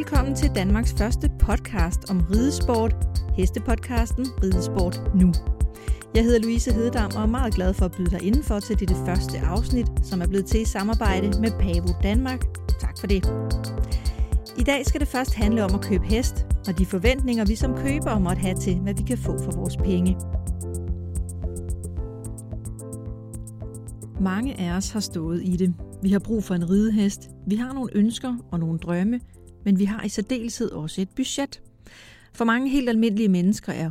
Velkommen til Danmarks første podcast om ridesport, hestepodcasten Ridesport Nu. Jeg hedder Louise Hededam og er meget glad for at byde dig indenfor til dette første afsnit, som er blevet til i samarbejde med Pavo Danmark. Tak for det. I dag skal det først handle om at købe hest, og de forventninger, vi som købere måtte have til, hvad vi kan få for vores penge. Mange af os har stået i det. Vi har brug for en ridehest. Vi har nogle ønsker og nogle drømme, men vi har i særdeleshed også et budget. For mange helt almindelige mennesker er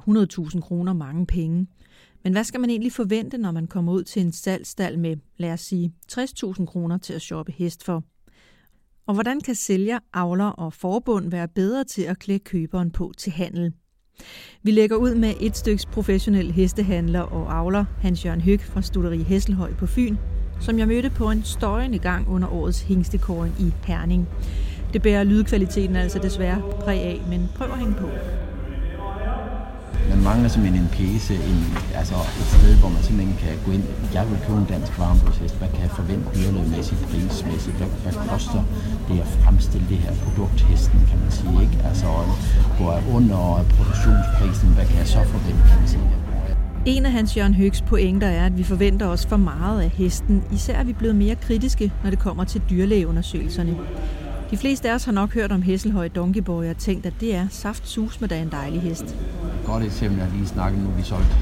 100.000 kroner mange penge. Men hvad skal man egentlig forvente, når man kommer ud til en salgstal med, lad os sige, 60.000 kroner til at shoppe hest for? Og hvordan kan sælger, avler og forbund være bedre til at klæde køberen på til handel? Vi lægger ud med et styks professionel hestehandler og avler, Hans Jørgen Høg fra Studeri Hesselhøj på Fyn, som jeg mødte på en støjende gang under årets hængstekåring i Herning. Det bærer lydkvaliteten altså desværre præg af, men prøv at hænge på. Man mangler simpelthen en pjece, en, altså et sted, hvor man simpelthen kan gå ind. Jeg vil købe en dansk varmblodshest. Hvad kan jeg forvente dyreløbmæssigt, prismæssigt? Hvad, hvad koster det at fremstille det her produkt, hesten, kan man sige? Ikke? Altså, hvor er under produktionsprisen? Hvad kan jeg så forvente, kan man sige? En af Hans Jørgen Høgs pointer er, at vi forventer os for meget af hesten. Især er vi blevet mere kritiske, når det kommer til dyrlægeundersøgelserne. De fleste af os har nok hørt om Hesselhøj Donkeyboy og tænkt, at det er saft sus med da en dejlig hest. Godt eksempel, jeg lige snakket nu, vi solgte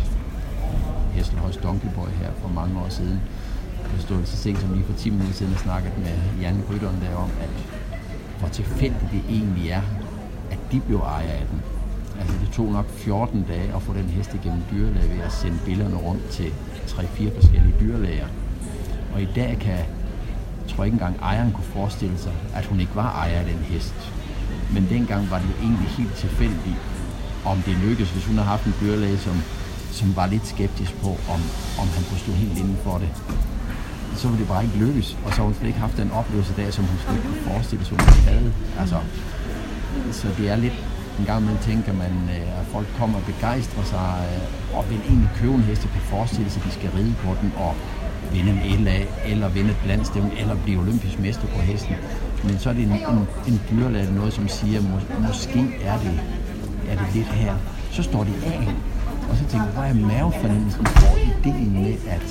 Hesselhøjs Donkeyboy her for mange år siden. Jeg stod så sent som lige for 10 minutter siden og snakket med Jan Rytteren der om, at hvor tilfældigt det egentlig er, at de blev ejer af den. Altså det tog nok 14 dage at få den hest igennem dyrlæge ved at sende billederne rundt til 3-4 forskellige dyrlæger. Og i dag kan tror ikke engang ejeren kunne forestille sig, at hun ikke var ejer af den hest. Men dengang var det egentlig helt tilfældigt, om det lykkedes, hvis hun havde haft en dyrlæge, som, som var lidt skeptisk på, om, om han kunne stå helt inden for det. Så ville det bare ikke lykkes, og så har hun slet ikke haft den oplevelse der, som hun slet ikke kunne forestille sig, hun havde. Altså, så det er lidt en gang imellem tænker man, øh, at folk kommer og begejstrer sig øh, og vil egentlig købe en hest på forestille sig, at de skal ride på den, og vinde en LA, eller vinde et landstævn, eller blive olympisk mester på hesten. Men så er det en, en, en dyrlæge, noget som siger, mås- måske er det, er det lidt her. Så står de af, og så tænker jeg, hvor er mavefornemmelsen for ideen med, at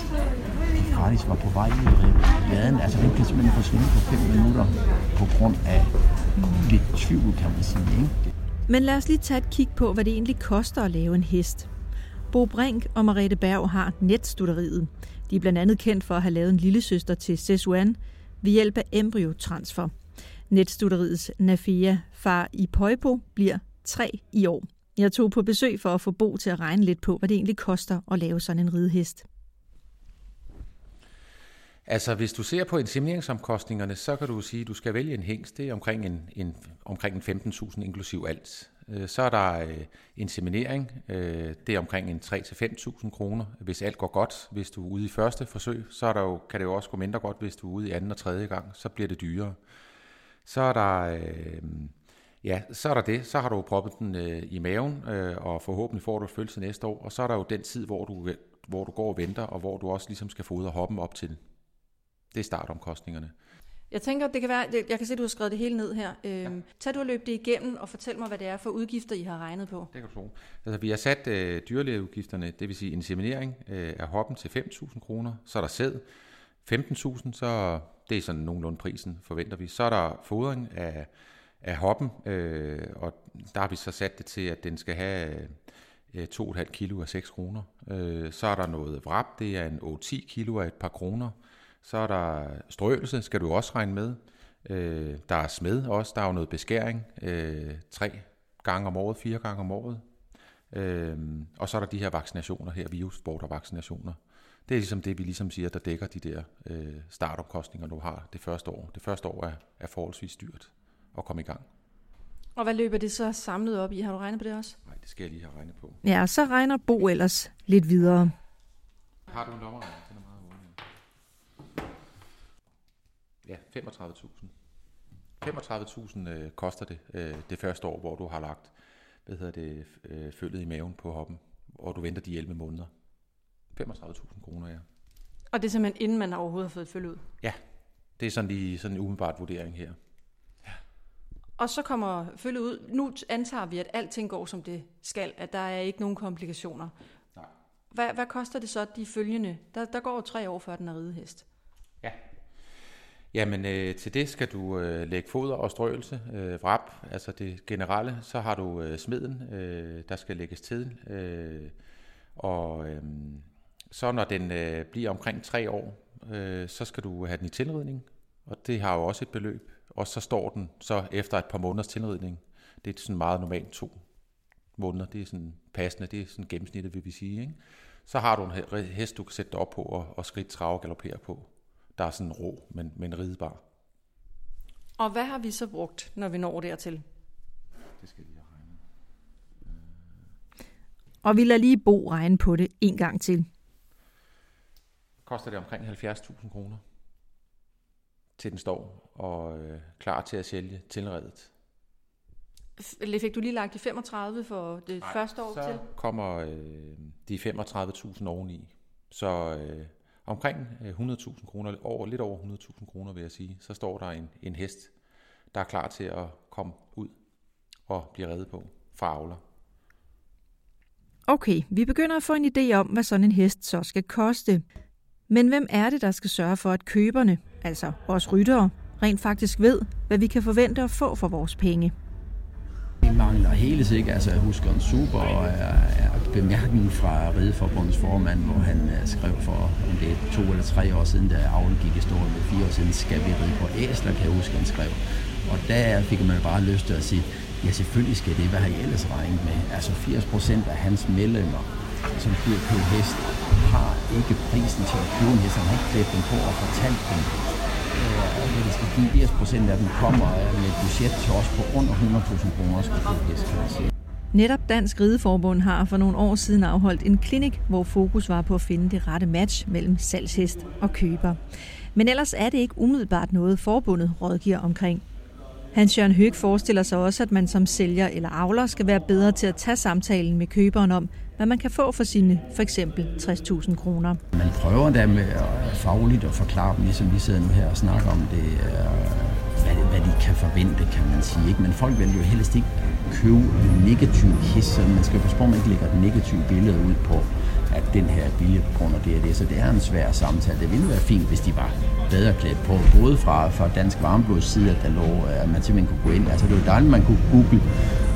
de faktisk var på vej i gaden. Altså den kan simpelthen forsvinde på fem minutter på grund af lidt tvivl, kan man sige. Ikke? Men lad os lige tage et kig på, hvad det egentlig koster at lave en hest. Bo Brink og Marete Berg har netstutteriet. De er blandt andet kendt for at have lavet en lille søster til Sesuan ved hjælp af embryotransfer. Netstutteriets Nafia far i Poipo bliver tre i år. Jeg tog på besøg for at få Bo til at regne lidt på, hvad det egentlig koster at lave sådan en ridehest. Altså, hvis du ser på insemineringsomkostningerne, så kan du sige, at du skal vælge en hængst. Det er omkring en, en, omkring en 15.000 inklusiv alt. Øh, så er der øh, inseminering. Øh, det er omkring en 3-5.000 kroner, hvis alt går godt. Hvis du er ude i første forsøg, så er der jo, kan det jo også gå mindre godt, hvis du er ude i anden og tredje gang. Så bliver det dyrere. Så er der... Ja, så er der det. Så har du proppet den i maven, og forhåbentlig får du følelse næste år. Og så er der jo den tid, hvor du, hvor du går og venter, og hvor du også ligesom skal få ud og hoppen op til. Det er startomkostningerne. Jeg tænker, det kan være, jeg kan se, at du har skrevet det hele ned her. Øhm, ja. Tag du og løb det igennem og fortæl mig, hvad det er for udgifter, I har regnet på. Det kan du tro. Altså, vi har sat øh, dyrlægeudgifterne, det vil sige inseminering øh, af hoppen til 5.000 kroner. Så er der sæd 15.000, så det er sådan nogenlunde prisen, forventer vi. Så er der fodring af, af hoppen, øh, og der har vi så sat det til, at den skal have øh, 2,5 kilo af 6 kroner. Øh, så er der noget vrap, det er en 8-10 kilo af et par kroner. Så er der strøelse, skal du også regne med. Øh, der er smed også, der er jo noget beskæring, øh, tre gange om året, fire gange om året. Øh, og så er der de her vaccinationer her, virusbortervaccinationer. Det er ligesom det, vi ligesom siger, der dækker de der øh, startomkostninger, du har det første år. Det første år er, er forholdsvis dyrt at komme i gang. Og hvad løber det så samlet op i? Har du regnet på det også? Nej, det skal jeg lige have regnet på. Ja, så regner Bo ellers lidt videre. Har du en lommeregner? Ja, 35.000. 35.000 øh, koster det øh, det første år, hvor du har lagt hvad hedder det, øh, følget i maven på hoppen, og du venter de 11 måneder. 35.000 kroner, ja. Og det er simpelthen inden man overhovedet har fået følge ud? Ja, det er sådan lige sådan en umiddelbart vurdering her. Ja. Og så kommer følge ud. Nu antager vi, at alting går, som det skal. At der er ikke nogen komplikationer. Nej. Hvad, hvad koster det så de følgende? Der, der går jo tre år, før den er ridehest. Jamen øh, til det skal du øh, lægge foder og strøelse, øh, vrap, altså det generelle. Så har du øh, smeden, øh, der skal lægges til. Øh, og øh, så når den øh, bliver omkring tre år, øh, så skal du have den i tilridning, og det har jo også et beløb. Og så står den så efter et par måneders tilridning. Det er sådan meget normalt to måneder. Det er sådan passende, det er sådan gennemsnittet, vil vi sige. Ikke? Så har du en hest, du kan sætte dig op på og, og skridt, trave og galopere på. Der er sådan rå, men, men ridebar. Og hvad har vi så brugt, når vi når dertil? Det skal vi have regnet. Og vi lader lige Bo regne på det en gang til. Koster det omkring 70.000 kroner til den står og øh, klar til at sælge tilredet. Fik du lige lagt de 35 for det Nej, første år så til? kommer øh, de 35.000 oveni. Så øh, omkring øh, 100.000 kroner, over, lidt over 100.000 kroner vil jeg sige, så står der en, en hest, der er klar til at komme ud og blive reddet på fra avler. Okay, vi begynder at få en idé om, hvad sådan en hest så skal koste. Men hvem er det, der skal sørge for, at køberne, altså os ryttere, rent faktisk ved, hvad vi kan forvente at få for vores penge? Vi mangler hele sikkert, altså jeg husker en super og er, er bemærkning fra Rideforbundets formand, hvor han øh, skrev for, om det er to eller tre år siden, da Aarhus gik i stå med fire år siden, skal vi ride på æsler, kan jeg huske, han skrev. Og der fik man bare lyst til at sige, ja selvfølgelig skal det, hvad har I ellers regnet med? Altså 80 procent af hans medlemmer, som bliver på hest, har ikke prisen til at købe en hest. Han har ikke klædt dem på og fortalt dem, og det skal give 80 procent af dem kommer med et budget til os på under 100.000 kroner skal købe hest, kan sige. Netop Dansk Rideforbund har for nogle år siden afholdt en klinik, hvor fokus var på at finde det rette match mellem salgshest og køber. Men ellers er det ikke umiddelbart noget, forbundet rådgiver omkring. Hans Jørgen Høg forestiller sig også, at man som sælger eller avler skal være bedre til at tage samtalen med køberen om, hvad man kan få for sine for eksempel 60.000 kroner. Man prøver da med at fagligt at forklare dem, ligesom vi sidder nu her og snakker om det, øh, hvad, hvad de kan forvente, kan man sige. Ikke? Men folk vil jo helst ikke købe negativ hisse. Man skal jo passe på, at man ikke lægger et negativt billede ud på, at den her er billig på grund af det og det. Så det er en svær samtale. Det ville være fint, hvis de var bedre klædt på. Både fra, fra Dansk Varmblods side, at der lå, at man simpelthen kunne gå ind. Altså det var dejligt, man kunne google,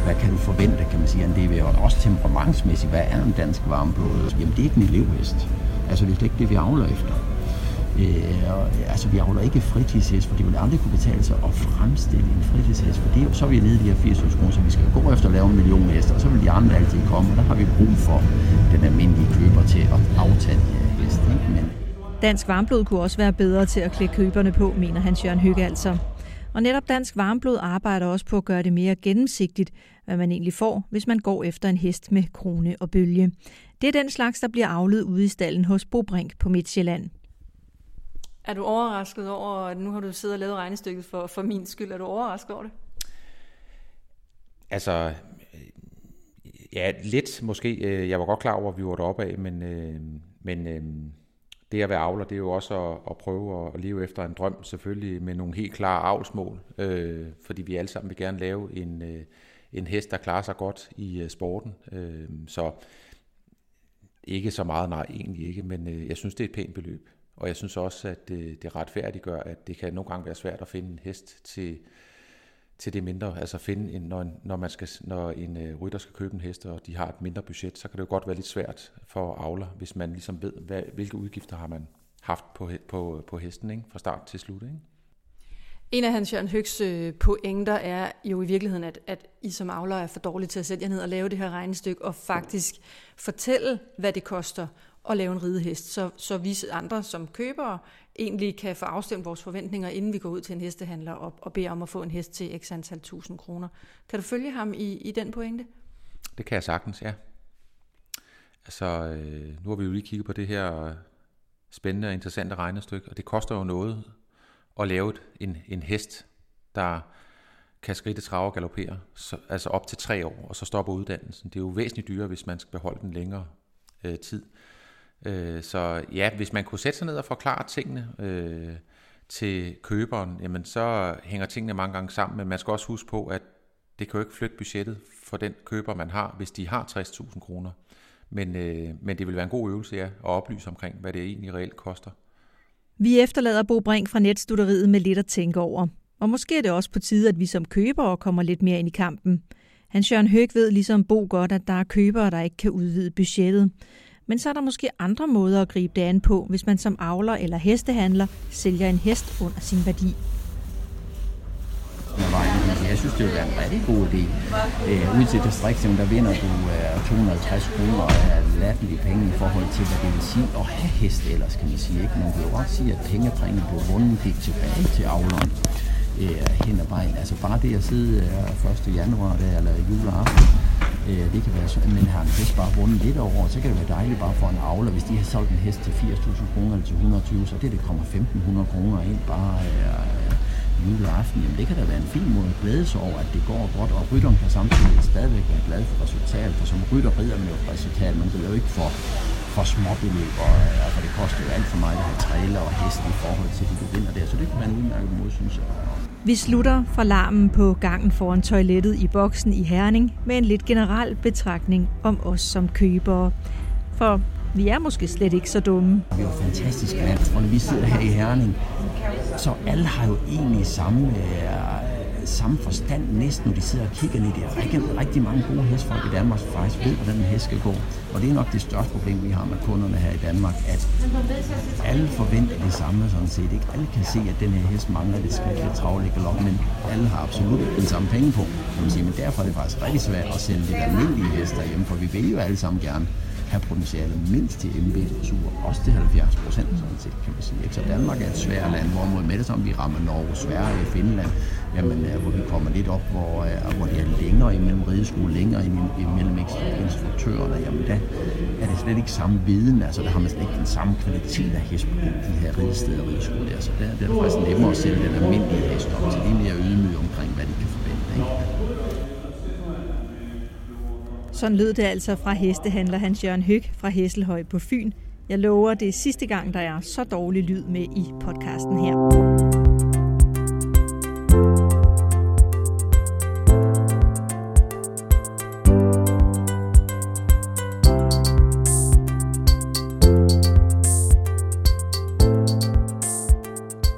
hvad kan du forvente, kan man sige, en DV. Og også temperamentsmæssigt, hvad er en dansk varmblod? Jamen det er ikke en elevhest. Altså det er ikke det, vi avler efter. Øh, og, altså, vi avler ikke fritidshest, for det vil aldrig kunne betale sig at fremstille en fritidshest, for det, så er vi nede i de her 80 kroner, så vi skal gå efter at lave en million hester, og så vil de andre altid komme, og der har vi brug for den almindelige køber til at aftage de her heste. Ikke? Men Dansk Varmblod kunne også være bedre til at klæde køberne på, mener Hans Jørgen Hygge altså. Og netop Dansk Varmblod arbejder også på at gøre det mere gennemsigtigt, hvad man egentlig får, hvis man går efter en hest med krone og bølge. Det er den slags, der bliver afledt ude i stallen hos Bobrink på Midtjylland. Er du overrasket over, at nu har du siddet og lavet regnestykket for, for min skyld? Er du overrasket over det? Altså, ja, lidt måske. Jeg var godt klar over, at vi var deroppe af, men, øh, men øh, det at være avler, det er jo også at, at prøve at leve efter en drøm, selvfølgelig med nogle helt klare avlsmål, øh, fordi vi alle sammen vil gerne lave en, øh, en hest, der klarer sig godt i øh, sporten. Øh, så ikke så meget, nej, egentlig ikke, men øh, jeg synes, det er et pænt beløb. Og jeg synes også, at det, det retfærdiggør, at det kan nogle gange være svært at finde en hest til, til det mindre. Altså finde en, når, en, når, man skal, når en øh, rytter skal købe en hest, og de har et mindre budget, så kan det jo godt være lidt svært for avler, hvis man ligesom ved, hvad, hvilke udgifter har man haft på, på, på hesten ikke? fra start til slut. Ikke? En af Hans Jørgen Høgs øh, pointer er jo i virkeligheden, at, at I som avler er for dårlige til at sætte jer ned og lave det her regnestykke, og faktisk fortælle, hvad det koster at lave en ridehest, så, så vi andre som købere egentlig kan få afstemt vores forventninger, inden vi går ud til en hestehandler og, og beder om at få en hest til x antal tusind kroner. Kan du følge ham i, i den pointe? Det kan jeg sagtens, ja. Altså, øh, nu har vi jo lige kigget på det her spændende og interessante regnestykke, og det koster jo noget og lavet en, en hest, der kan skridte, trave og galopere, så, altså op til tre år, og så stopper uddannelsen. Det er jo væsentligt dyrere, hvis man skal beholde den længere øh, tid. Øh, så ja, hvis man kunne sætte sig ned og forklare tingene, øh, til køberen, jamen så hænger tingene mange gange sammen, men man skal også huske på, at det kan jo ikke flytte budgettet for den køber, man har, hvis de har 60.000 kroner. Men, øh, men det vil være en god øvelse ja, at oplyse omkring, hvad det egentlig reelt koster. Vi efterlader Bo Brink fra netstuderiet med lidt at tænke over. Og måske er det også på tide, at vi som købere kommer lidt mere ind i kampen. Hans Jørgen Høg ved ligesom Bo godt, at der er købere, der ikke kan udvide budgettet. Men så er der måske andre måder at gribe det an på, hvis man som avler eller hestehandler sælger en hest under sin værdi. Jeg synes, det vil være en rigtig god idé. Øh, ud til distriktsjævn, der vinder du øh, 250 kroner af latterlige penge i forhold til, hvad det vil sige at have hest ellers, kan man sige. Ikke? Man kan jo godt sige, at pengepræmien på vundet gik tilbage til avleren øh, hen ad vejen. Altså bare det at sidde øh, 1. januar der, eller juleaften, øh, det kan være sådan, men har en hest bare vundet lidt over, så kan det være dejligt bare for en avler, hvis de har solgt en hest til 80.000 kroner eller til 120, så det, det kommer 1.500 kroner ind bare øh, juleaften, jamen det kan da være en fin måde at glæde sig over, at det går godt, og rytteren kan samtidig stadigvæk være glad for resultatet, for som rytter rider man jo for resultat, man rider jo ikke for, for småbeløb, og, for altså, det koster jo alt for meget at have trailer og hesten i forhold til de, du vinder der, så det kan være en udmærket måde, synes jeg. Vi slutter fra larmen på gangen foran toilettet i boksen i Herning med en lidt generel betragtning om os som købere. For vi er måske slet ikke så dumme. Vi er jo fantastisk land, og når vi sidder her i Herning, så alle har jo egentlig samme øh, samme forstand næsten, når de sidder og kigger ned. Det er rigtig, rigtig mange gode hestfolk i Danmark, som faktisk ved, hvordan en hest skal gå. Og det er nok det største problem, vi har med kunderne her i Danmark, at alle forventer det samme sådan set. Ikke alle kan se, at den her hest mangler lidt skridt, lidt travl, ikke men alle har absolut den samme penge på, kan man sige. Men derfor er det faktisk rigtig svært at sælge de almindelige hester hjem, for vi vil jo alle sammen gerne have potentiale mindst til MB-dressur, også til 70 procent, sådan set, kan man sige. Ikke? Så Danmark er et svært land, hvorimod med det som vi rammer Norge, Sverige, Finland, jamen, øh, hvor vi kommer lidt op, hvor, øh, hvor det er længere imellem rideskole, længere imellem instruktørerne, jamen da er det slet ikke samme viden, altså der har man slet ikke den samme kvalitet af hest på de her ridesteder og rideskole der, så der, der er det faktisk nemmere at sælge den almindelige hest op, så det er mere ydmyg omkring, hvad de kan forvente. Ikke? Sådan lød det altså fra hestehandler Hans Jørgen Høg fra Hesselhøj på Fyn. Jeg lover, det er sidste gang, der er så dårlig lyd med i podcasten her.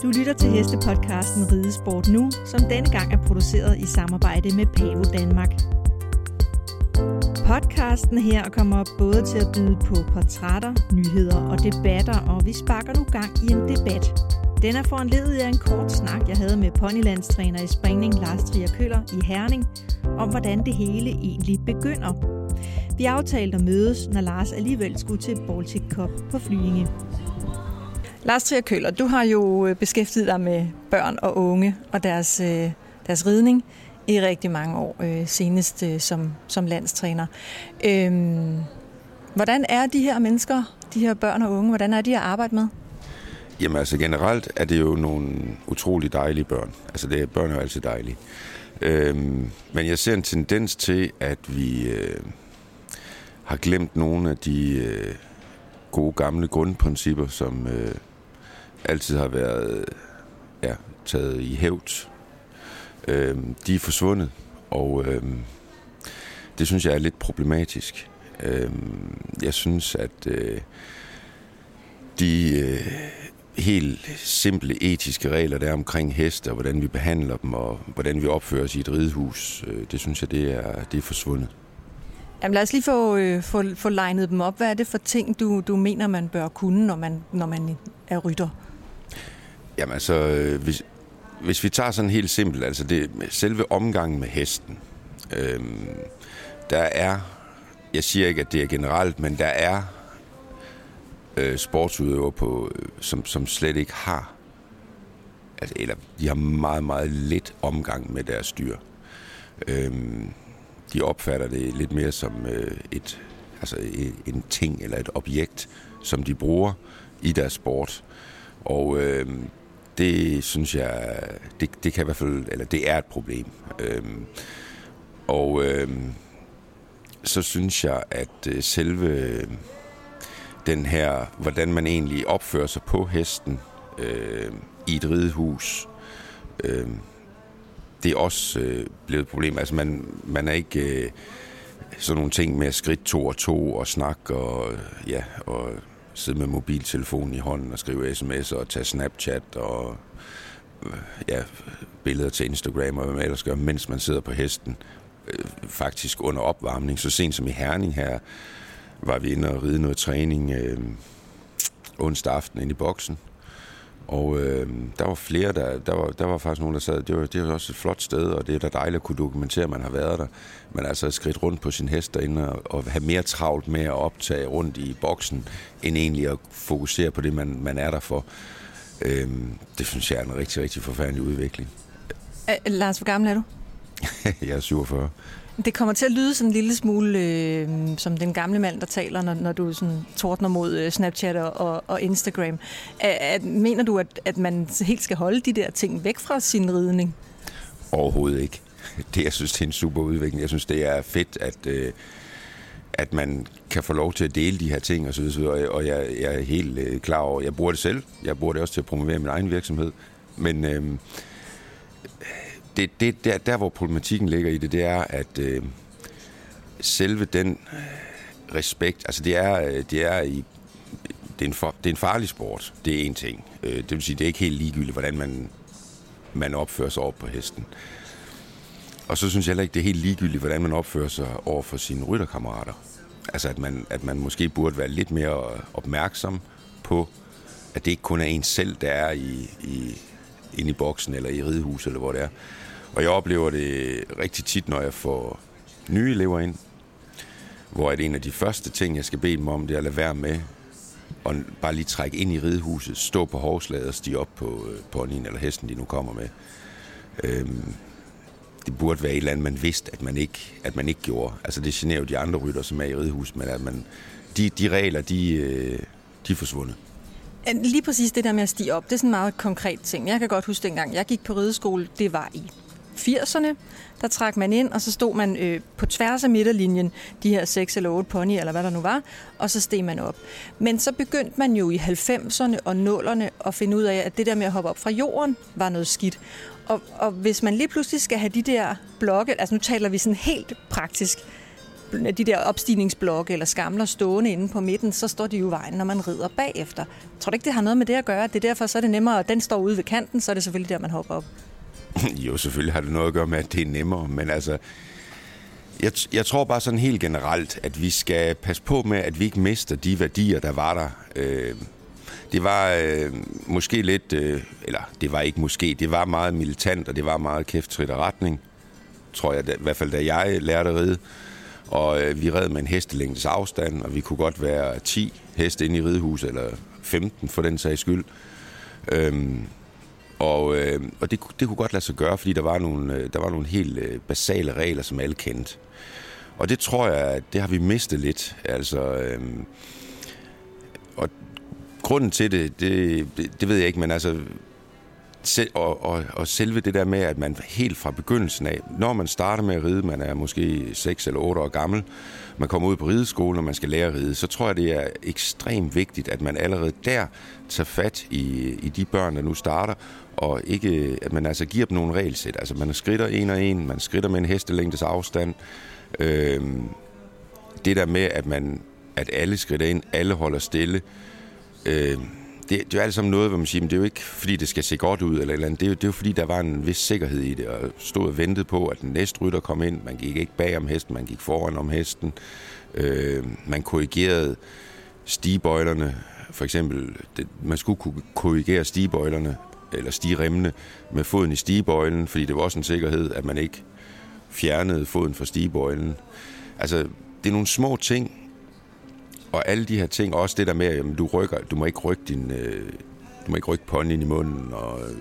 Du lytter til hestepodcasten Ridesport Nu, som denne gang er produceret i samarbejde med Pavo Danmark. Podcasten her kommer både til at byde på portrætter, nyheder og debatter, og vi sparker nu gang i en debat. Den er foranledet af en kort snak, jeg havde med ponylandstræner i springning Lars Trier Køller i Herning, om hvordan det hele egentlig begynder. Vi aftalte at mødes, når Lars alligevel skulle til Baltic Cup på Flyinge. Lars Trier Køller, du har jo øh, beskæftiget dig med børn og unge og deres, øh, deres ridning i rigtig mange år, øh, senest øh, som, som landstræner. Øh, hvordan er de her mennesker, de her børn og unge, hvordan er de at arbejde med? Jamen altså generelt er det jo nogle utrolig dejlige børn. Altså det er, børn er jo altid dejlige. Øhm, men jeg ser en tendens til, at vi øh, har glemt nogle af de øh, gode gamle grundprincipper, som øh, altid har været ja, taget i hævd øh, de er forsvundet, og øh, det synes jeg er lidt problematisk. Øh, jeg synes, at øh, de øh, helt simple etiske regler, der er omkring heste, og hvordan vi behandler dem, og hvordan vi opfører os i et ridehus, øh, det synes jeg, det er, det er forsvundet. Jamen lad os lige få, øh, få, få legnet dem op. Hvad er det for ting, du, du mener, man bør kunne, når man, når man er rytter? Jamen altså, øh, hvis, hvis vi tager sådan helt simpelt, altså det, selve omgangen med hesten, øh, der er, jeg siger ikke, at det er generelt, men der er øh, sportsudøvere, på, øh, som, som slet ikke har, altså, eller de har meget, meget lidt omgang med deres dyr. Øh, de opfatter det lidt mere som øh, et, altså øh, en ting eller et objekt, som de bruger i deres sport. Og øh, det synes jeg, det, det kan i hvert fald, eller det er et problem. Øhm, og øhm, så synes jeg, at øh, selve øhm, den her, hvordan man egentlig opfører sig på hesten, øh, i et ridehus. Øh, det er også øh, blevet et problem. Altså man, man er ikke øh, sådan nogle ting med at skridt to og to og snak og, ja, og sidde med mobiltelefonen i hånden og skrive sms'er og tage Snapchat og øh, ja, billeder til Instagram og hvad man ellers gør, mens man sidder på hesten. Øh, faktisk under opvarmning. Så sent som i Herning her var vi inde og ride noget træning øh, onsdag aften ind i boksen. Og øh, der var flere, der, der, var, der var faktisk nogen, der sad, det var, det var også et flot sted, og det er da dejligt at kunne dokumentere, at man har været der. Men altså at skridt rundt på sin hest derinde, og, og have mere travlt med at optage rundt i boksen, end egentlig at fokusere på det, man, man er der for. Øh, det synes jeg er en rigtig, rigtig forfærdelig udvikling. Æ, Lars, hvor gammel er du? jeg er 47. Det kommer til at lyde sådan en lille smule øh, som den gamle mand, der taler, når, når du sådan tordner mod øh, Snapchat og, og Instagram. At, at, mener du, at, at man helt skal holde de der ting væk fra sin ridning? Overhovedet ikke. Det, jeg synes, det er en super udvikling. Jeg synes, det er fedt, at, øh, at man kan få lov til at dele de her ting, og, så videre, og jeg, jeg er helt øh, klar over, jeg bruger det selv. Jeg bruger det også til at promovere min egen virksomhed. Men... Øh, det, det, der, der, hvor problematikken ligger i det, det er, at øh, selve den øh, respekt, altså det er, øh, det er i det er, en for, det er en farlig sport, det er en ting. Øh, det vil sige, det er ikke helt ligegyldigt, hvordan man, man opfører sig over på hesten. Og så synes jeg heller ikke, det er helt ligegyldigt, hvordan man opfører sig over for sine rytterkammerater. Altså at man, at man måske burde være lidt mere opmærksom på, at det ikke kun er en selv, der er i, i, inde i boksen eller i ridehuset, eller hvor det er. Og jeg oplever det rigtig tit, når jeg får nye elever ind, hvor at en af de første ting, jeg skal bede dem om, det er at lade være med og bare lige trække ind i ridehuset, stå på hårslaget og stige op på øh, ponyen eller hesten, de nu kommer med. Øhm, det burde være et eller andet, man vidste, at man ikke, at man ikke gjorde. Altså det generer jo de andre rytter, som er i ridehuset, men at man, de, de regler, de, øh, de er forsvundet. Lige præcis det der med at stige op, det er sådan en meget konkret ting. Jeg kan godt huske dengang, jeg gik på rideskole, det var i 80'erne, der trak man ind, og så stod man øh, på tværs af midterlinjen, de her 6 eller 8 pony, eller hvad der nu var, og så steg man op. Men så begyndte man jo i 90'erne og 0'erne at finde ud af, at det der med at hoppe op fra jorden var noget skidt. Og, og hvis man lige pludselig skal have de der blokke, altså nu taler vi sådan helt praktisk, de der opstigningsblokke eller skamler stående inde på midten, så står de jo i vejen, når man rider bagefter. Tror du ikke, det har noget med det at gøre? Det er derfor, så er det nemmere, at den står ude ved kanten, så er det selvfølgelig der, man hopper op. Jo, selvfølgelig har det noget at gøre med, at det er nemmere, men altså, jeg, jeg tror bare sådan helt generelt, at vi skal passe på med, at vi ikke mister de værdier, der var der. Øh, det var øh, måske lidt, øh, eller det var ikke måske, det var meget militant, og det var meget kæft retning, tror jeg, da, i hvert fald da jeg lærte at ride. Og øh, vi red med en hestelængdes afstand, og vi kunne godt være 10 heste inde i ridehuset, eller 15 for den sags skyld. Øhm, og øh, og det, det kunne godt lade sig gøre, fordi der var nogle, øh, der var nogle helt øh, basale regler, som alle kendte. Og det tror jeg, at det har vi mistet lidt. Altså, øh, og grunden til det, det, det, det ved jeg ikke, men altså, og, og, og selve det der med, at man helt fra begyndelsen af, når man starter med at ride, man er måske 6 eller 8 år gammel, man kommer ud på rideskolen, og man skal lære at ride, så tror jeg, det er ekstremt vigtigt, at man allerede der tager fat i, i de børn, der nu starter, og ikke, at man altså giver dem nogle regelsæt. Altså man skritter en og en, man skritter med en hestelængdes afstand. Øhm, det der med, at man at alle skritter ind, alle holder stille. Øhm, det, det er jo alt sammen noget, hvor man siger, men det er jo ikke, fordi det skal se godt ud, eller, eller andet. Det, er jo, det er jo, fordi der var en vis sikkerhed i det, og stod og ventede på, at den næste rytter kom ind. Man gik ikke bag om hesten, man gik foran om hesten. Øh, man korrigerede stigebøjlerne. For eksempel, det, man skulle kunne korrigere stigebøjlerne, eller stigeremmene, med foden i stigebøjlen, fordi det var også en sikkerhed, at man ikke fjernede foden fra stigebøjlen. Altså, det er nogle små ting, og alle de her ting, også det der med, at du rykker, du må ikke rykke din, øh, du må ikke rykke ponyen i munden, og øh,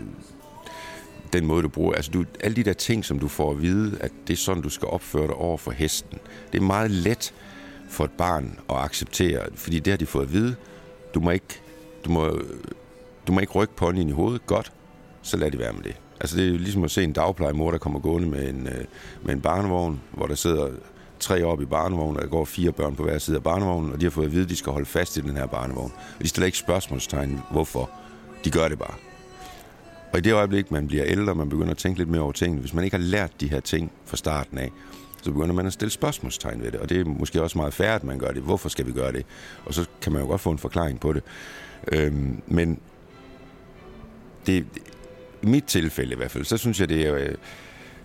den måde, du bruger. Altså, du, alle de der ting, som du får at vide, at det er sådan, du skal opføre dig over for hesten. Det er meget let for et barn at acceptere, fordi det har de fået at vide. Du må ikke, du må, du må ikke rykke ponyen i hovedet. Godt, så lad det være med det. Altså, det er ligesom at se en dagplejemor, der kommer gående med en, øh, med en barnevogn, hvor der sidder tre op i barnevognen, og der går fire børn på hver side af barnevognen, og de har fået at vide, at de skal holde fast i den her barnevogn. Og de stiller ikke spørgsmålstegn, hvorfor. De gør det bare. Og i det øjeblik, man bliver ældre, man begynder at tænke lidt mere over tingene, hvis man ikke har lært de her ting fra starten af, så begynder man at stille spørgsmålstegn ved det. Og det er måske også meget færre, at man gør det. Hvorfor skal vi gøre det? Og så kan man jo godt få en forklaring på det. Øhm, men det, i mit tilfælde i hvert fald, så synes jeg, det er, øh,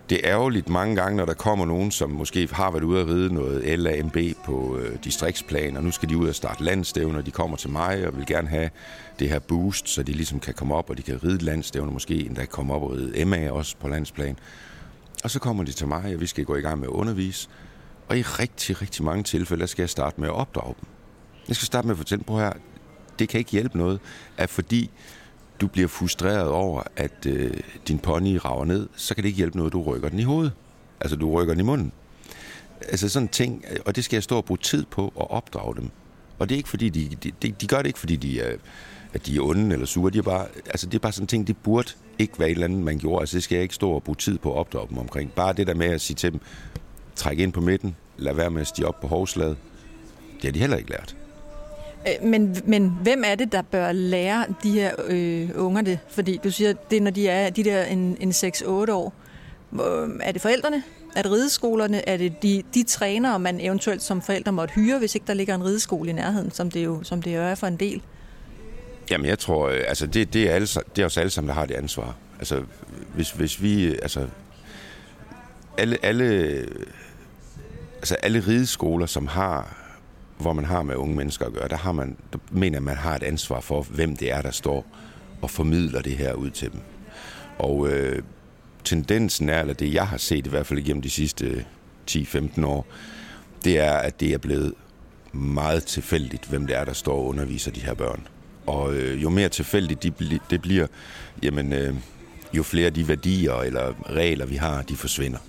det er ærgerligt mange gange, når der kommer nogen, som måske har været ude at ride noget LAMB på øh, distriktsplan, og nu skal de ud og starte landstævner, de kommer til mig og vil gerne have det her boost, så de ligesom kan komme op, og de kan ride landstævner, måske endda komme op og ride MA også på landsplan. Og så kommer de til mig, og vi skal gå i gang med at undervise. Og i rigtig, rigtig mange tilfælde, skal jeg starte med at opdrage dem. Jeg skal starte med at fortælle på her, det kan ikke hjælpe noget, at fordi du bliver frustreret over, at øh, din pony rager ned, så kan det ikke hjælpe noget, du rykker den i hovedet. Altså, du rykker den i munden. Altså sådan ting, og det skal jeg stå og bruge tid på at opdrage dem. Og det er ikke fordi, de, de, de, gør det ikke, fordi de er, at de er onde eller sure. De er bare, altså det er bare sådan ting, det burde ikke være et eller andet, man gjorde. Altså det skal jeg ikke stå og bruge tid på at opdrage dem omkring. Bare det der med at sige til dem, træk ind på midten, lad være med at stige op på hovslaget. Det har de heller ikke lært. Øh, men, men hvem er det, der bør lære de her øh, unger det? Fordi du siger, det er, når de er de der en, en 6-8 år. Øh, er det forældrene? Er det rideskolerne? Er det de, de trænere, man eventuelt som forældre måtte hyre, hvis ikke der ligger en rideskole i nærheden, som det jo, som det jo er for en del? Jamen, jeg tror, øh, altså det, det, er alle, det er os alle sammen, der har det ansvar. Altså, hvis, hvis vi, altså, alle, alle, altså alle rideskoler, som har, hvor man har med unge mennesker at gøre, der, har man, der mener man har et ansvar for, hvem det er, der står og formidler det her ud til dem. Og øh, tendensen er, eller det jeg har set i hvert fald igennem de sidste øh, 10-15 år, det er, at det er blevet meget tilfældigt, hvem det er, der står og underviser de her børn. Og øh, jo mere tilfældigt de, det bliver, jamen, øh, jo flere de værdier eller regler, vi har, de forsvinder.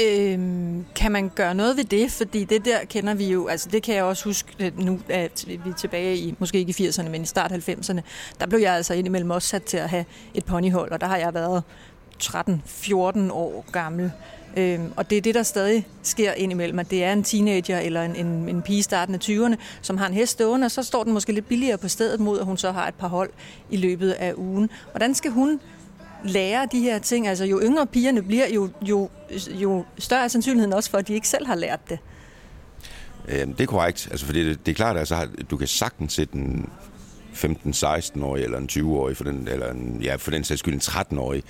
Øhm, kan man gøre noget ved det? Fordi det der kender vi jo, altså det kan jeg også huske øh, nu, at vi er tilbage i, måske ikke i 80'erne, men i start 90'erne, der blev jeg altså indimellem også sat til at have et ponyhold, og der har jeg været 13-14 år gammel. Øhm, og det er det, der stadig sker indimellem, at det er en teenager eller en, en, en pige starten af 20'erne, som har en hest stående, og så står den måske lidt billigere på stedet mod, at hun så har et par hold i løbet af ugen. Hvordan skal hun lærer de her ting? Altså jo yngre pigerne bliver, jo, jo, jo større er sandsynligheden også for, at de ikke selv har lært det. Øhm, det er korrekt. Altså, fordi det, det er klart, at altså, du kan sagtens sætte en 15-16-årig eller en 20-årig, for den, eller en, ja, for den sags skyld en 13-årig,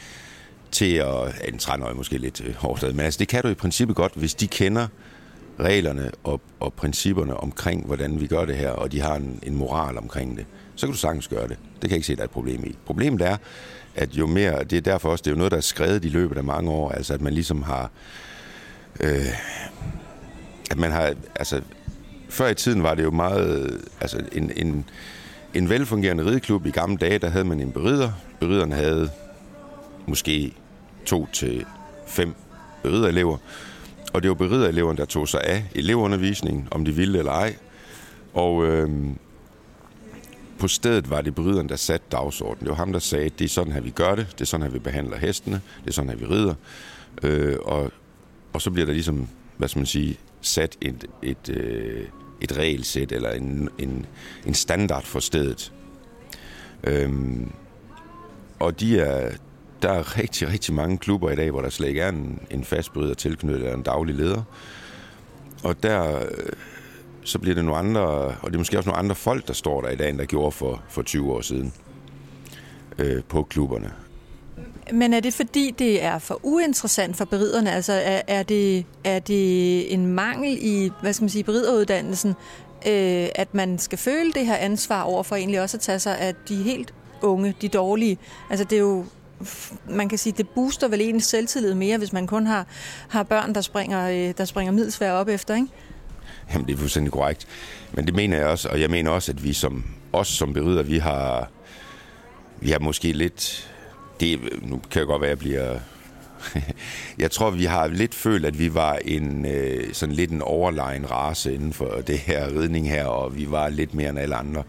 til at... Ja, en 13-årig måske lidt øh, hårdt men altså, det kan du i princippet godt, hvis de kender reglerne og, og principperne omkring, hvordan vi gør det her, og de har en, en moral omkring det, så kan du sagtens gøre det. Det kan jeg ikke se, der er et problem i. Problemet er, at jo mere, det er derfor også, det er jo noget, der er skrevet i løbet af mange år, altså at man ligesom har, øh, at man har, altså før i tiden var det jo meget, altså en, en, en velfungerende rideklub i gamle dage, der havde man en berider. Beriderne havde måske to til fem beriderelever. Og det var beridereleverne, der tog sig af elevundervisningen, om de ville eller ej. Og øh, på stedet var det bryderen, der satte dagsordenen. Det var ham, der sagde, det er sådan her, vi gør det. Det er sådan her, vi behandler hestene. Det er sådan her, vi rider. Øh, og, og så bliver der ligesom, hvad skal man sige, sat et, et, øh, et regelsæt eller en, en, en standard for stedet. Øhm, og de er, der er rigtig, rigtig mange klubber i dag, hvor der slet ikke er en, en fast bryder tilknyttet eller en daglig leder. Og der, øh, så bliver det nogle andre, og det er måske også nogle andre folk, der står der i dag, end der gjorde for, for 20 år siden øh, på klubberne. Men er det fordi, det er for uinteressant for beriderne? Altså er, er, det, er det en mangel i, hvad skal man sige, berideruddannelsen, øh, at man skal føle det her ansvar over for egentlig også at tage sig af de helt unge, de dårlige? Altså det er jo man kan sige, det booster vel ens selvtillid mere, hvis man kun har, har børn, der springer, øh, der springer middelsvær op efter, ikke? Jamen, det er fuldstændig korrekt. Men det mener jeg også, og jeg mener også, at vi som, os som berider, vi har, vi har måske lidt, det, nu kan jeg godt være, at jeg bliver, jeg tror, vi har lidt følt, at vi var en øh, sådan lidt en overlegen race inden for det her ridning her, og vi var lidt mere end alle andre.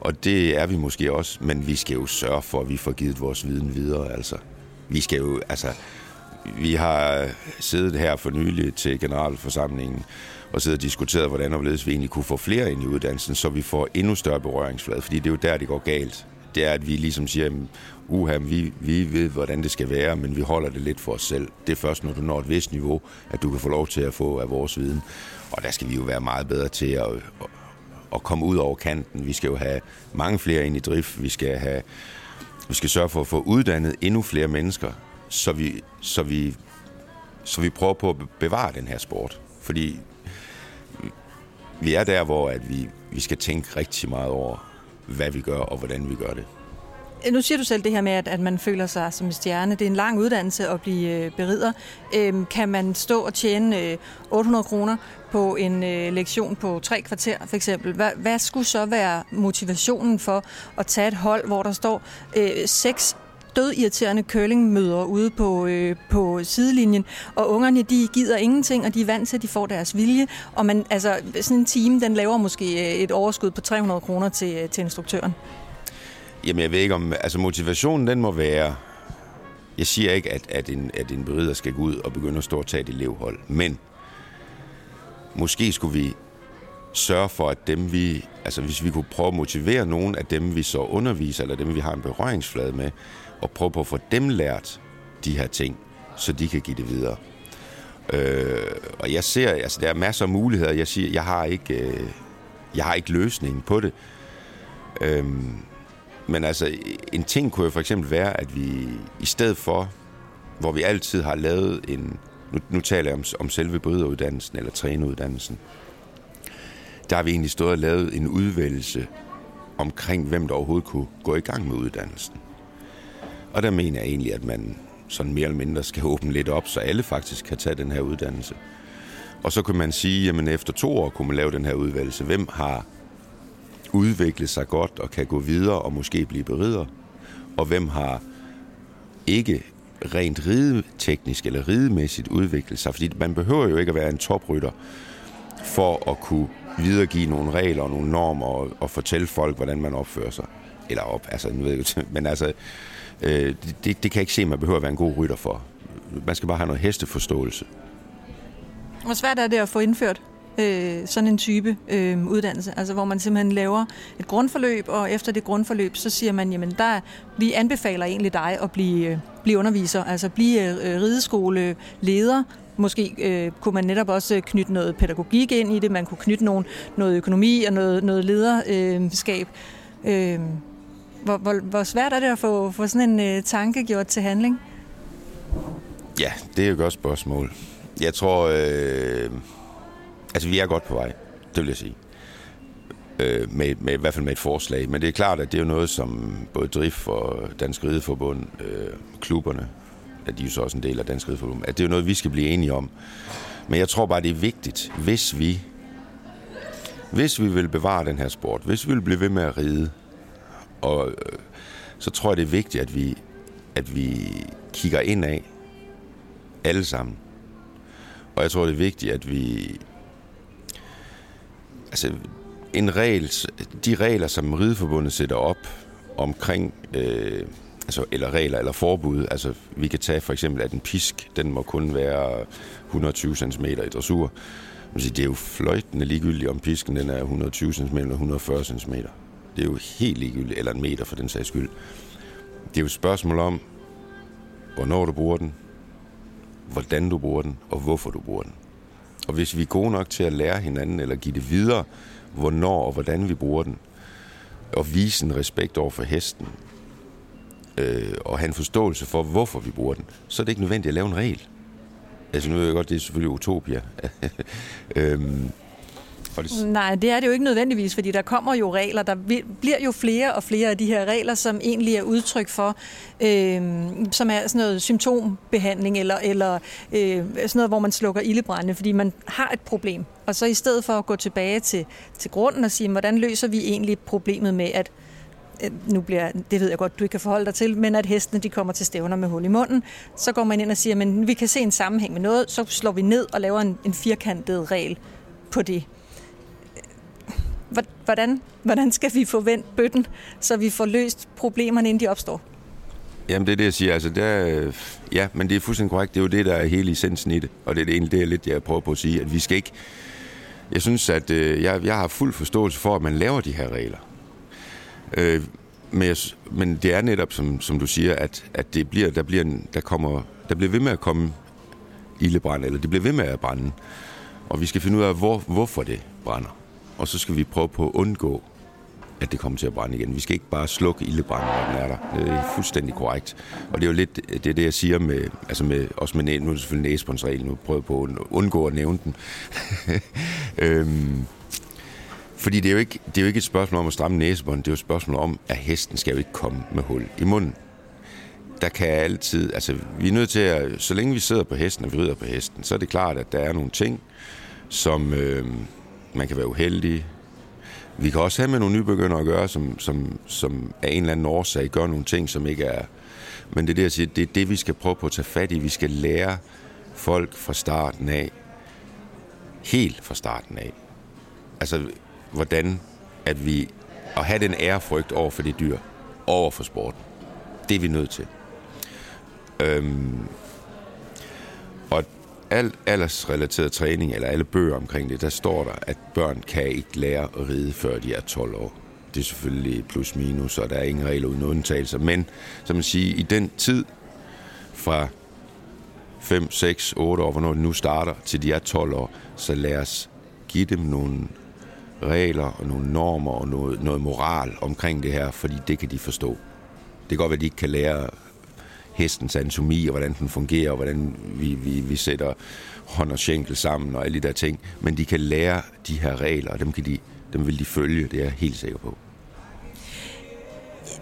Og det er vi måske også, men vi skal jo sørge for, at vi får givet vores viden videre. Altså, vi skal jo, altså, vi har siddet her for nylig til generalforsamlingen og siddet og diskuteret, hvordan og hvorledes vi egentlig kunne få flere ind i uddannelsen, så vi får endnu større berøringsflade, fordi det er jo der, det går galt. det er, at vi ligesom siger, uha, vi, vi ved, hvordan det skal være, men vi holder det lidt for os selv. Det er først, når du når et vist niveau, at du kan få lov til at få af vores viden. Og der skal vi jo være meget bedre til at, at, at komme ud over kanten. Vi skal jo have mange flere ind i drift. Vi skal, have, vi skal sørge for at få uddannet endnu flere mennesker, så vi, så vi, så vi prøver på at bevare den her sport. Fordi vi er der, hvor at vi, vi skal tænke rigtig meget over, hvad vi gør og hvordan vi gør det. Nu siger du selv det her med, at, at man føler sig som en stjerne. Det er en lang uddannelse at blive øh, berider. Øhm, kan man stå og tjene øh, 800 kroner på en øh, lektion på tre kvarter, for eksempel? Hvad, hvad skulle så være motivationen for at tage et hold, hvor der står øh, seks dødirriterende curlingmøder ude på, øh, på sidelinjen, og ungerne de gider ingenting, og de er vant til, at de får deres vilje, og man, altså, sådan en time, den laver måske øh, et overskud på 300 kroner til, øh, til instruktøren. Jamen, jeg ved ikke om... Altså, motivationen, den må være... Jeg siger ikke, at, at, en, at en berider skal gå ud og begynde at stå og tage et elevhold, men måske skulle vi sørge for, at dem vi... Altså, hvis vi kunne prøve at motivere nogen af dem, vi så underviser, eller dem, vi har en berøringsflade med, og prøve på at få dem lært de her ting, så de kan give det videre. Øh, og jeg ser, altså der er masser af muligheder. Jeg siger, jeg har ikke, øh, jeg har ikke løsningen på det. Øh, men altså, en ting kunne jo for eksempel være, at vi i stedet for, hvor vi altid har lavet en, nu, nu taler jeg om, om selve bryderuddannelsen eller træneruddannelsen, der har vi egentlig stået og lavet en udvælgelse omkring, hvem der overhovedet kunne gå i gang med uddannelsen. Og der mener jeg egentlig, at man sådan mere eller mindre skal åbne lidt op, så alle faktisk kan tage den her uddannelse. Og så kan man sige, jamen efter to år kunne man lave den her udvalgelse. Hvem har udviklet sig godt og kan gå videre og måske blive berider? Og hvem har ikke rent rideteknisk eller ridemæssigt udviklet sig? Fordi man behøver jo ikke at være en toprytter for at kunne videregive nogle regler og nogle normer og, og fortælle folk, hvordan man opfører sig. Eller op, altså, nu ved jeg men altså, øh, det, det kan jeg ikke se, man behøver at være en god rytter for. Man skal bare have noget hesteforståelse. Hvor svært er det at få indført øh, sådan en type øh, uddannelse, altså hvor man simpelthen laver et grundforløb, og efter det grundforløb, så siger man, jamen der, vi anbefaler egentlig dig at blive, øh, blive underviser, altså blive øh, øh rideskoleleder, Måske øh, kunne man netop også øh, knytte noget pædagogik ind i det, man kunne knytte nogen, noget økonomi og noget, noget lederskab. Øh, hvor, hvor, hvor svært er det at få, få sådan en øh, tanke gjort til handling? Ja, det er jo et godt spørgsmål. Jeg tror, øh, altså vi er godt på vej, det vil jeg sige. Øh, med, med, I hvert fald med et forslag. Men det er klart, at det er jo noget, som både DRIF og Dansk Rideforbund, øh, klubberne, at de er jo så også en del af Dansk Rideforbund, at det er jo noget, vi skal blive enige om. Men jeg tror bare, det er vigtigt, hvis vi, hvis vi vil bevare den her sport, hvis vi vil blive ved med at ride, og øh, så tror jeg, det er vigtigt, at vi, at vi kigger ind af alle sammen. Og jeg tror, det er vigtigt, at vi... Altså, en regel, de regler, som Rideforbundet sætter op omkring, øh, altså, eller regler eller forbud, altså vi kan tage for eksempel, at en pisk, den må kun være 120 cm i dressur. Det er jo fløjtende ligegyldigt, om pisken den er 120 cm eller 140 cm. Det er jo helt ligegyldigt, eller en meter for den sags skyld. Det er jo et spørgsmål om, hvornår du bruger den, hvordan du bruger den, og hvorfor du bruger den. Og hvis vi er gode nok til at lære hinanden, eller give det videre, hvornår og hvordan vi bruger den, og vise en respekt over for hesten, øh, og have en forståelse for, hvorfor vi bruger den, så er det ikke nødvendigt at lave en regel. Altså nu ved jeg godt, det er selvfølgelig utopia. øhm, og. Nej, det er det jo ikke nødvendigvis, fordi der kommer jo regler. Der bliver jo flere og flere af de her regler, som egentlig er udtryk for, øh, som er sådan noget symptombehandling, eller, eller øh, sådan noget, hvor man slukker ildebrænde, fordi man har et problem. Og så i stedet for at gå tilbage til, til grunden og sige, hvordan løser vi egentlig problemet med, at øh, nu bliver, det ved jeg godt, du ikke kan forholde dig til, men at hestene de kommer til stævner med hul i munden, så går man ind og siger, men vi kan se en sammenhæng med noget, så slår vi ned og laver en, en firkantet regel på det hvordan, hvordan skal vi få vendt bøtten, så vi får løst problemerne, inden de opstår? Jamen, det er det, jeg siger. Altså, der, ja, men det er fuldstændig korrekt. Det er jo det, der er hele essensen i det. Og det er det egentlig det, jeg lidt, jeg prøver på at sige, at vi skal ikke... Jeg synes, at øh, jeg, jeg har fuld forståelse for, at man laver de her regler. Øh, men, men det er netop, som, som du siger, at, at det bliver, der, bliver en, der, kommer, der bliver ved med at komme ildebrand, eller det bliver ved med at brænde. Og vi skal finde ud af, hvor, hvorfor det brænder. Og så skal vi prøve på at undgå, at det kommer til at brænde igen. Vi skal ikke bare slukke ildebranden, når den er der. Det er fuldstændig korrekt. Og det er jo lidt det, er det jeg siger med, altså med, også med nu er det selvfølgelig næsebåndsreglen, nu prøver jeg på at undgå at nævne den. øhm, fordi det er, jo ikke, det er jo ikke et spørgsmål om at stramme næsebånd, det er jo et spørgsmål om, at hesten skal jo ikke komme med hul i munden. Der kan altid, altså vi er nødt til at, så længe vi sidder på hesten og vi rider på hesten, så er det klart, at der er nogle ting, som øh, man kan være uheldig. Vi kan også have med nogle nybegyndere at gøre, som, som, som af en eller anden årsag gør nogle ting, som ikke er... Men det er det, jeg siger, det er det, vi skal prøve på at tage fat i. Vi skal lære folk fra starten af, helt fra starten af. Altså, hvordan at vi at have den ærefrygt over for det dyr, over for sporten. Det er vi nødt til. Øhm, al aldersrelateret træning, eller alle bøger omkring det, der står der, at børn kan ikke lære at ride, før de er 12 år. Det er selvfølgelig plus minus, og der er ingen regler uden undtagelser. Men, som man siger, i den tid fra 5, 6, 8 år, hvornår de nu starter, til de er 12 år, så lad os give dem nogle regler og nogle normer og noget, noget moral omkring det her, fordi det kan de forstå. Det kan godt være, at de ikke kan lære hestens anatomi og hvordan den fungerer, og hvordan vi, vi, vi sætter hånd og skænkel sammen og alle de der ting, men de kan lære de her regler, og dem, kan de, dem vil de følge, det er jeg helt sikker på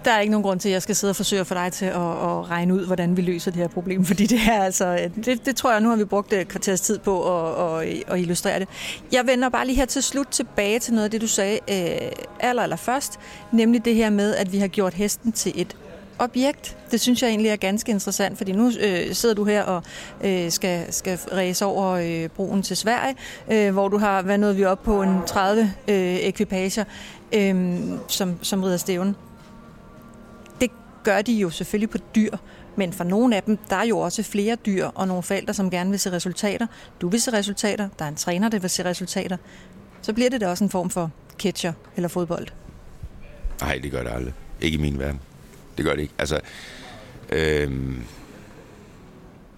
der er ikke nogen grund til, at jeg skal sidde og forsøge at få dig til at, at regne ud, hvordan vi løser det her problem, fordi det er altså, det, det tror jeg, nu har vi brugt kvarters tid på at, at, at illustrere det. Jeg vender bare lige her til slut tilbage til noget af det, du sagde øh, aller, aller først, nemlig det her med, at vi har gjort hesten til et objekt. Det synes jeg egentlig er ganske interessant, fordi nu øh, sidder du her og øh, skal, skal ræse over øh, broen til Sverige, øh, hvor du har, hvad nåede vi op på, en 30 øh, ekvipager, øh, som, som rider stævnen gør de jo selvfølgelig på dyr, men for nogle af dem, der er jo også flere dyr og nogle forældre, som gerne vil se resultater. Du vil se resultater, der er en træner, der vil se resultater. Så bliver det da også en form for catcher eller fodbold. Nej, det gør det aldrig. Ikke i min verden. Det gør det ikke. Altså, øhm,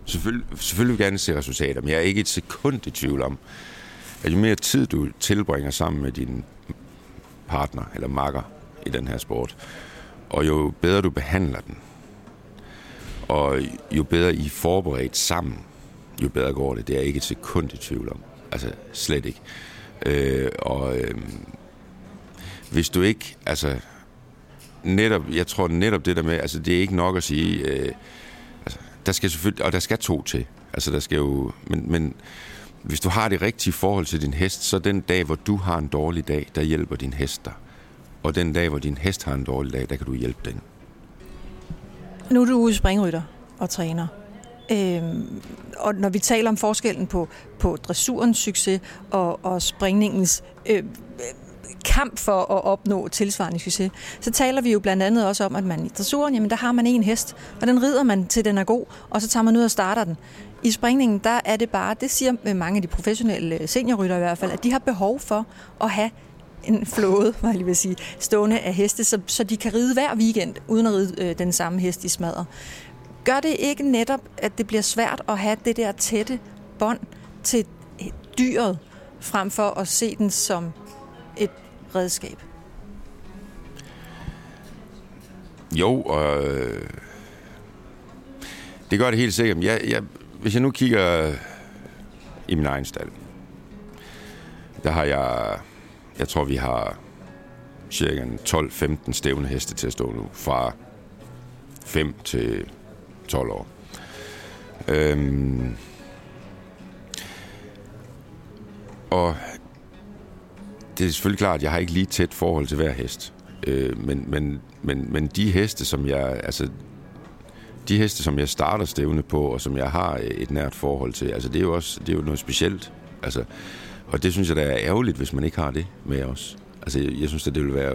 selvfølgelig, selvfølgelig vil jeg gerne se resultater, men jeg er ikke et sekund i tvivl om, at jo mere tid du tilbringer sammen med din partner eller makker i den her sport, og jo bedre du behandler den, og jo bedre I er forberedt sammen, jo bedre går det. Det er jeg ikke et sekund i tvivl om. Altså, slet ikke. Øh, og øh, hvis du ikke, altså, netop, jeg tror netop det der med, altså, det er ikke nok at sige, øh, altså, der skal selvfølgelig, og der skal to til. Altså, der skal jo, men, men hvis du har det rigtige forhold til din hest, så den dag, hvor du har en dårlig dag, der hjælper din hest dig. Og den dag, hvor din hest har en dårlig dag, der kan du hjælpe den. Nu er du ude springrytter og træner. Øhm, og når vi taler om forskellen på, på dressurens succes og, og springningens øh, kamp for at opnå tilsvarende succes, så taler vi jo blandt andet også om, at man i dressuren, jamen der har man en hest, og den rider man til den er god, og så tager man ud og starter den. I springningen, der er det bare, det siger mange af de professionelle seniorrytter i hvert fald, at de har behov for at have en flåde, var jeg lige vil sige, stående af heste, så, så de kan ride hver weekend, uden at ride øh, den samme hest i smadret. Gør det ikke netop, at det bliver svært at have det der tætte bånd til dyret, frem for at se den som et redskab? Jo, og øh, det gør det helt sikkert. Jeg, jeg, hvis jeg nu kigger i min egen stald, der har jeg jeg tror, vi har cirka 12-15 stævne heste til at stå nu, fra 5 til 12 år. Øhm, og det er selvfølgelig klart, at jeg har ikke lige tæt forhold til hver hest. Øh, men, men, men, men de heste, som jeg, altså, de heste, som jeg starter stævne på, og som jeg har øh, et nært forhold til, altså, det er jo også det er jo noget specielt. Altså, og det synes jeg, der er ærgerligt, hvis man ikke har det med os. Altså, jeg, jeg synes, at det vil være...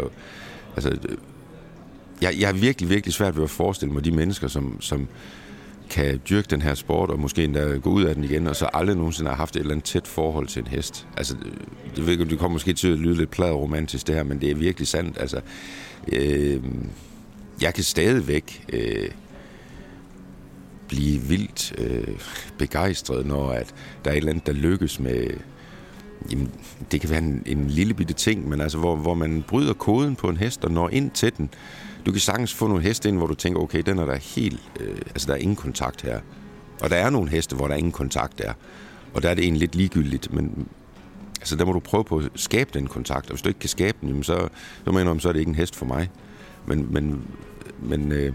Altså, jeg, jeg er virkelig, virkelig svært ved at forestille mig de mennesker, som, som kan dyrke den her sport, og måske endda gå ud af den igen, og så aldrig nogensinde har haft et eller andet tæt forhold til en hest. Altså, det, ved, det kommer måske til at lyde lidt romantisk det her, men det er virkelig sandt. Altså, øh, jeg kan stadigvæk øh, blive vildt øh, begejstret, når at der er et eller andet, der lykkes med... Jamen, det kan være en, en lille bitte ting, men altså, hvor, hvor man bryder koden på en hest og når ind til den. Du kan sagtens få nogle heste ind, hvor du tænker, okay, den er der helt... Øh, altså, der er ingen kontakt her. Og der er nogle heste, hvor der ingen kontakt er. Og der er det egentlig lidt ligegyldigt, men altså, der må du prøve på at skabe den kontakt. Og hvis du ikke kan skabe den, jamen, så, så mener jeg, så er det ikke en hest for mig. Men, men, men øh,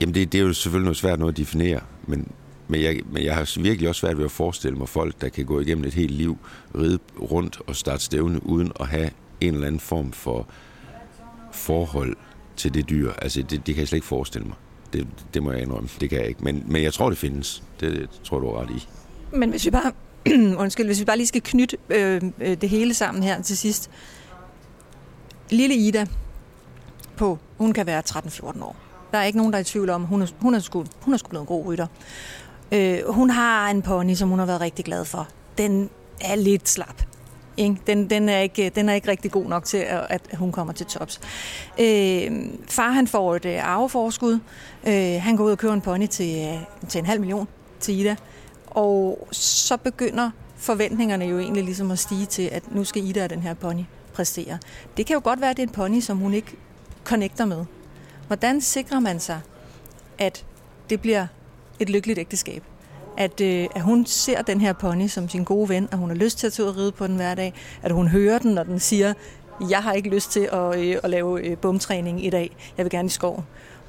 jamen det, det er jo selvfølgelig noget svært noget at definere, men, men, jeg, men jeg har virkelig også svært ved at forestille mig folk, der kan gå igennem et helt liv, ride rundt og starte stævne, uden at have en eller anden form for forhold til det dyr. Altså, det, det kan jeg slet ikke forestille mig. Det, det må jeg indrømme. Det kan jeg ikke. Men, men jeg tror, det findes. Det, det tror du er ret i. Men hvis vi bare, undskyld, hvis vi bare lige skal knytte øh, øh, det hele sammen her til sidst. Lille Ida på, hun kan være 13-14 år. Der er ikke nogen, der er i tvivl om, hun er, hun er, sgu, hun er sgu blevet en god rytter. Øh, hun har en pony, som hun har været rigtig glad for. Den er lidt slap. Ikke? Den, den, er ikke, den er ikke rigtig god nok til, at, at hun kommer til tops. Øh, far han får et øh, arveforskud. Øh, han går ud og køber en pony til, øh, til en halv million til Ida. Og så begynder forventningerne jo egentlig ligesom at stige til, at nu skal Ida og den her pony præstere. Det kan jo godt være, at det er en pony, som hun ikke connecter med. Hvordan sikrer man sig, at det bliver et lykkeligt ægteskab? At, øh, at hun ser den her pony som sin gode ven, at hun har lyst til at tage ud og ride på den hver dag, at hun hører den, når den siger, jeg har ikke lyst til at, øh, at lave øh, bumtræning i dag, jeg vil gerne i skoven.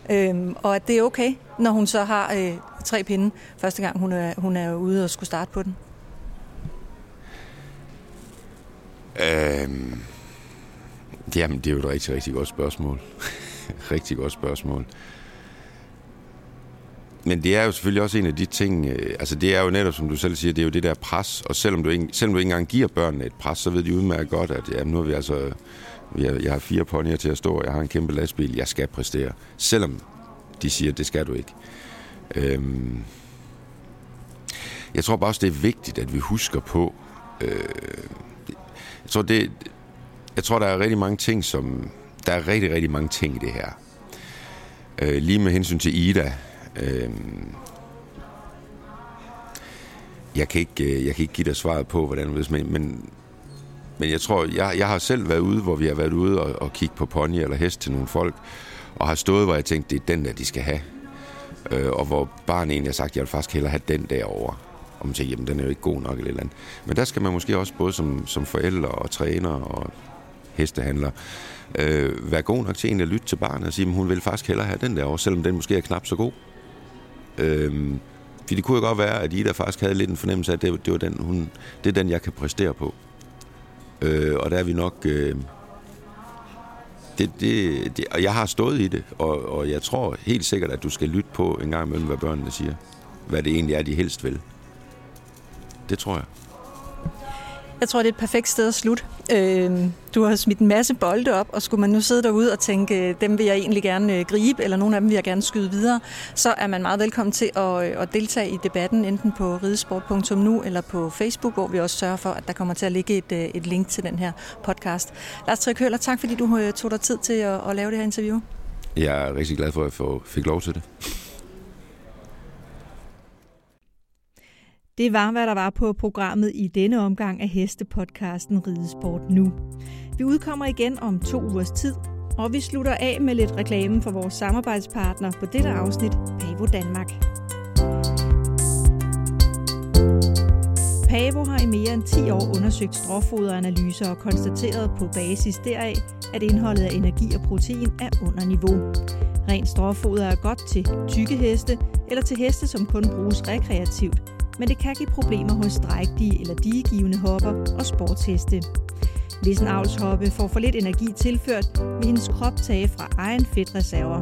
Øhm, og at det er okay, når hun så har øh, tre pinde første gang, hun er, hun er ude og skulle starte på den. Øhm, jamen, det er jo et rigtig, rigtig godt spørgsmål. rigtig godt spørgsmål. Men det er jo selvfølgelig også en af de ting, øh, altså det er jo netop, som du selv siger, det er jo det der pres, og selvom du ikke, selvom du ikke engang giver børnene et pres, så ved de udmærket godt, at jamen, nu er vi altså, vi jeg har fire ponyer til at stå, og jeg har en kæmpe lastbil, jeg skal præstere. Selvom de siger, det skal du ikke. Øhm, jeg tror bare også, det er vigtigt, at vi husker på, øh, jeg tror, det, jeg tror, der er rigtig mange ting, som, der er rigtig, rigtig mange ting i det her. Øh, lige med hensyn til Ida, øh, jeg kan ikke, øh, jeg kan ikke give dig svaret på, hvordan det men, men, men jeg tror, jeg, jeg har selv været ude, hvor vi har været ude og, og kigge på pony eller hest til nogle folk, og har stået, hvor jeg tænkte, det er den der, de skal have. Øh, og hvor barnet egentlig har sagt, jeg vil faktisk hellere have den derovre. Og man tænker, jamen den er jo ikke god nok eller, eller andet. Men der skal man måske også både som, som forældre og træner og hestehandler øh, være god nok til egentlig at lytte til barnet og sige, at hun vil faktisk hellere have den derovre, selvom den måske er knap så god. Øh, fordi det kunne jo godt være, at Ida faktisk havde lidt en fornemmelse af, at det, det, var den, hun, det er den, jeg kan præstere på. Øh, og der er vi nok... Øh, det, det, det, og jeg har stået i det, og, og jeg tror helt sikkert, at du skal lytte på en gang imellem, hvad børnene siger. Hvad det egentlig er, de helst vil. Det tror jeg. Jeg tror, det er et perfekt sted at slutte. Øh, du har smidt en masse bolde op, og skulle man nu sidde derude og tænke, øh, dem vil jeg egentlig gerne øh, gribe, eller nogle af dem vil jeg gerne skyde videre, så er man meget velkommen til at, øh, at deltage i debatten, enten på ridesport.nu eller på Facebook, hvor vi også sørger for, at der kommer til at ligge et, et link til den her podcast. Lars Trik tak fordi du tog dig tid til at, at lave det her interview. Jeg er rigtig glad for, at jeg fik lov til det. Det var, hvad der var på programmet i denne omgang af Hestepodcasten Ridesport Nu. Vi udkommer igen om to ugers tid, og vi slutter af med lidt reklame for vores samarbejdspartner på dette afsnit, Pavo Danmark. Pavo har i mere end 10 år undersøgt stråfoderanalyser og konstateret på basis deraf, at indholdet af energi og protein er under niveau. Rent stråfoder er godt til tykke heste eller til heste, som kun bruges rekreativt, men det kan give problemer hos drægtige eller digegivende hopper og sportsheste. Hvis en avlshoppe får for lidt energi tilført, vil hendes krop tage fra egen fedtreserver.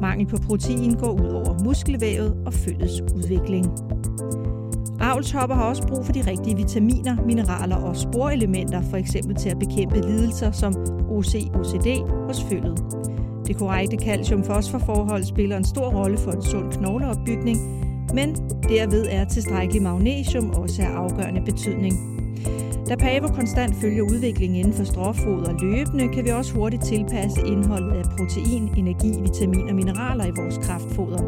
Mangel på protein går ud over muskelvævet og følgets udvikling. Avlshopper har også brug for de rigtige vitaminer, mineraler og sporelementer, for eksempel til at bekæmpe lidelser som OC-OCD hos følget. Det korrekte calcium-fosforforhold spiller en stor rolle for en sund knogleopbygning, men derved er tilstrækkelig magnesium også af afgørende betydning. Da Pavo konstant følger udviklingen inden for stråfoder løbende, kan vi også hurtigt tilpasse indholdet af protein, energi, vitamin og mineraler i vores kraftfoder.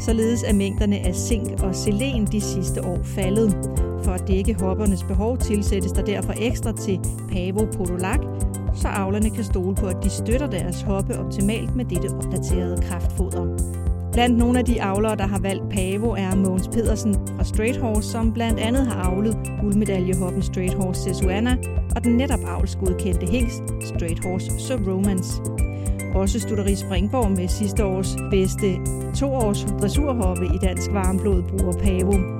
Således er mængderne af zink og selen de sidste år faldet. For at dække hoppernes behov tilsættes der derfor ekstra til Pavo Podolak, så avlerne kan stole på, at de støtter deres hoppe optimalt med dette opdaterede kraftfoder. Blandt nogle af de avlere, der har valgt Pavo, er Mogens Pedersen fra Straight Horse, som blandt andet har avlet guldmedaljehoppen Straight Horse Sesuana og den netop avlsgodkendte hingst Straight Horse So Romance. Også Studeri Springborg med sidste års bedste toårs dressurhoppe i dansk varmblod bruger Pavo.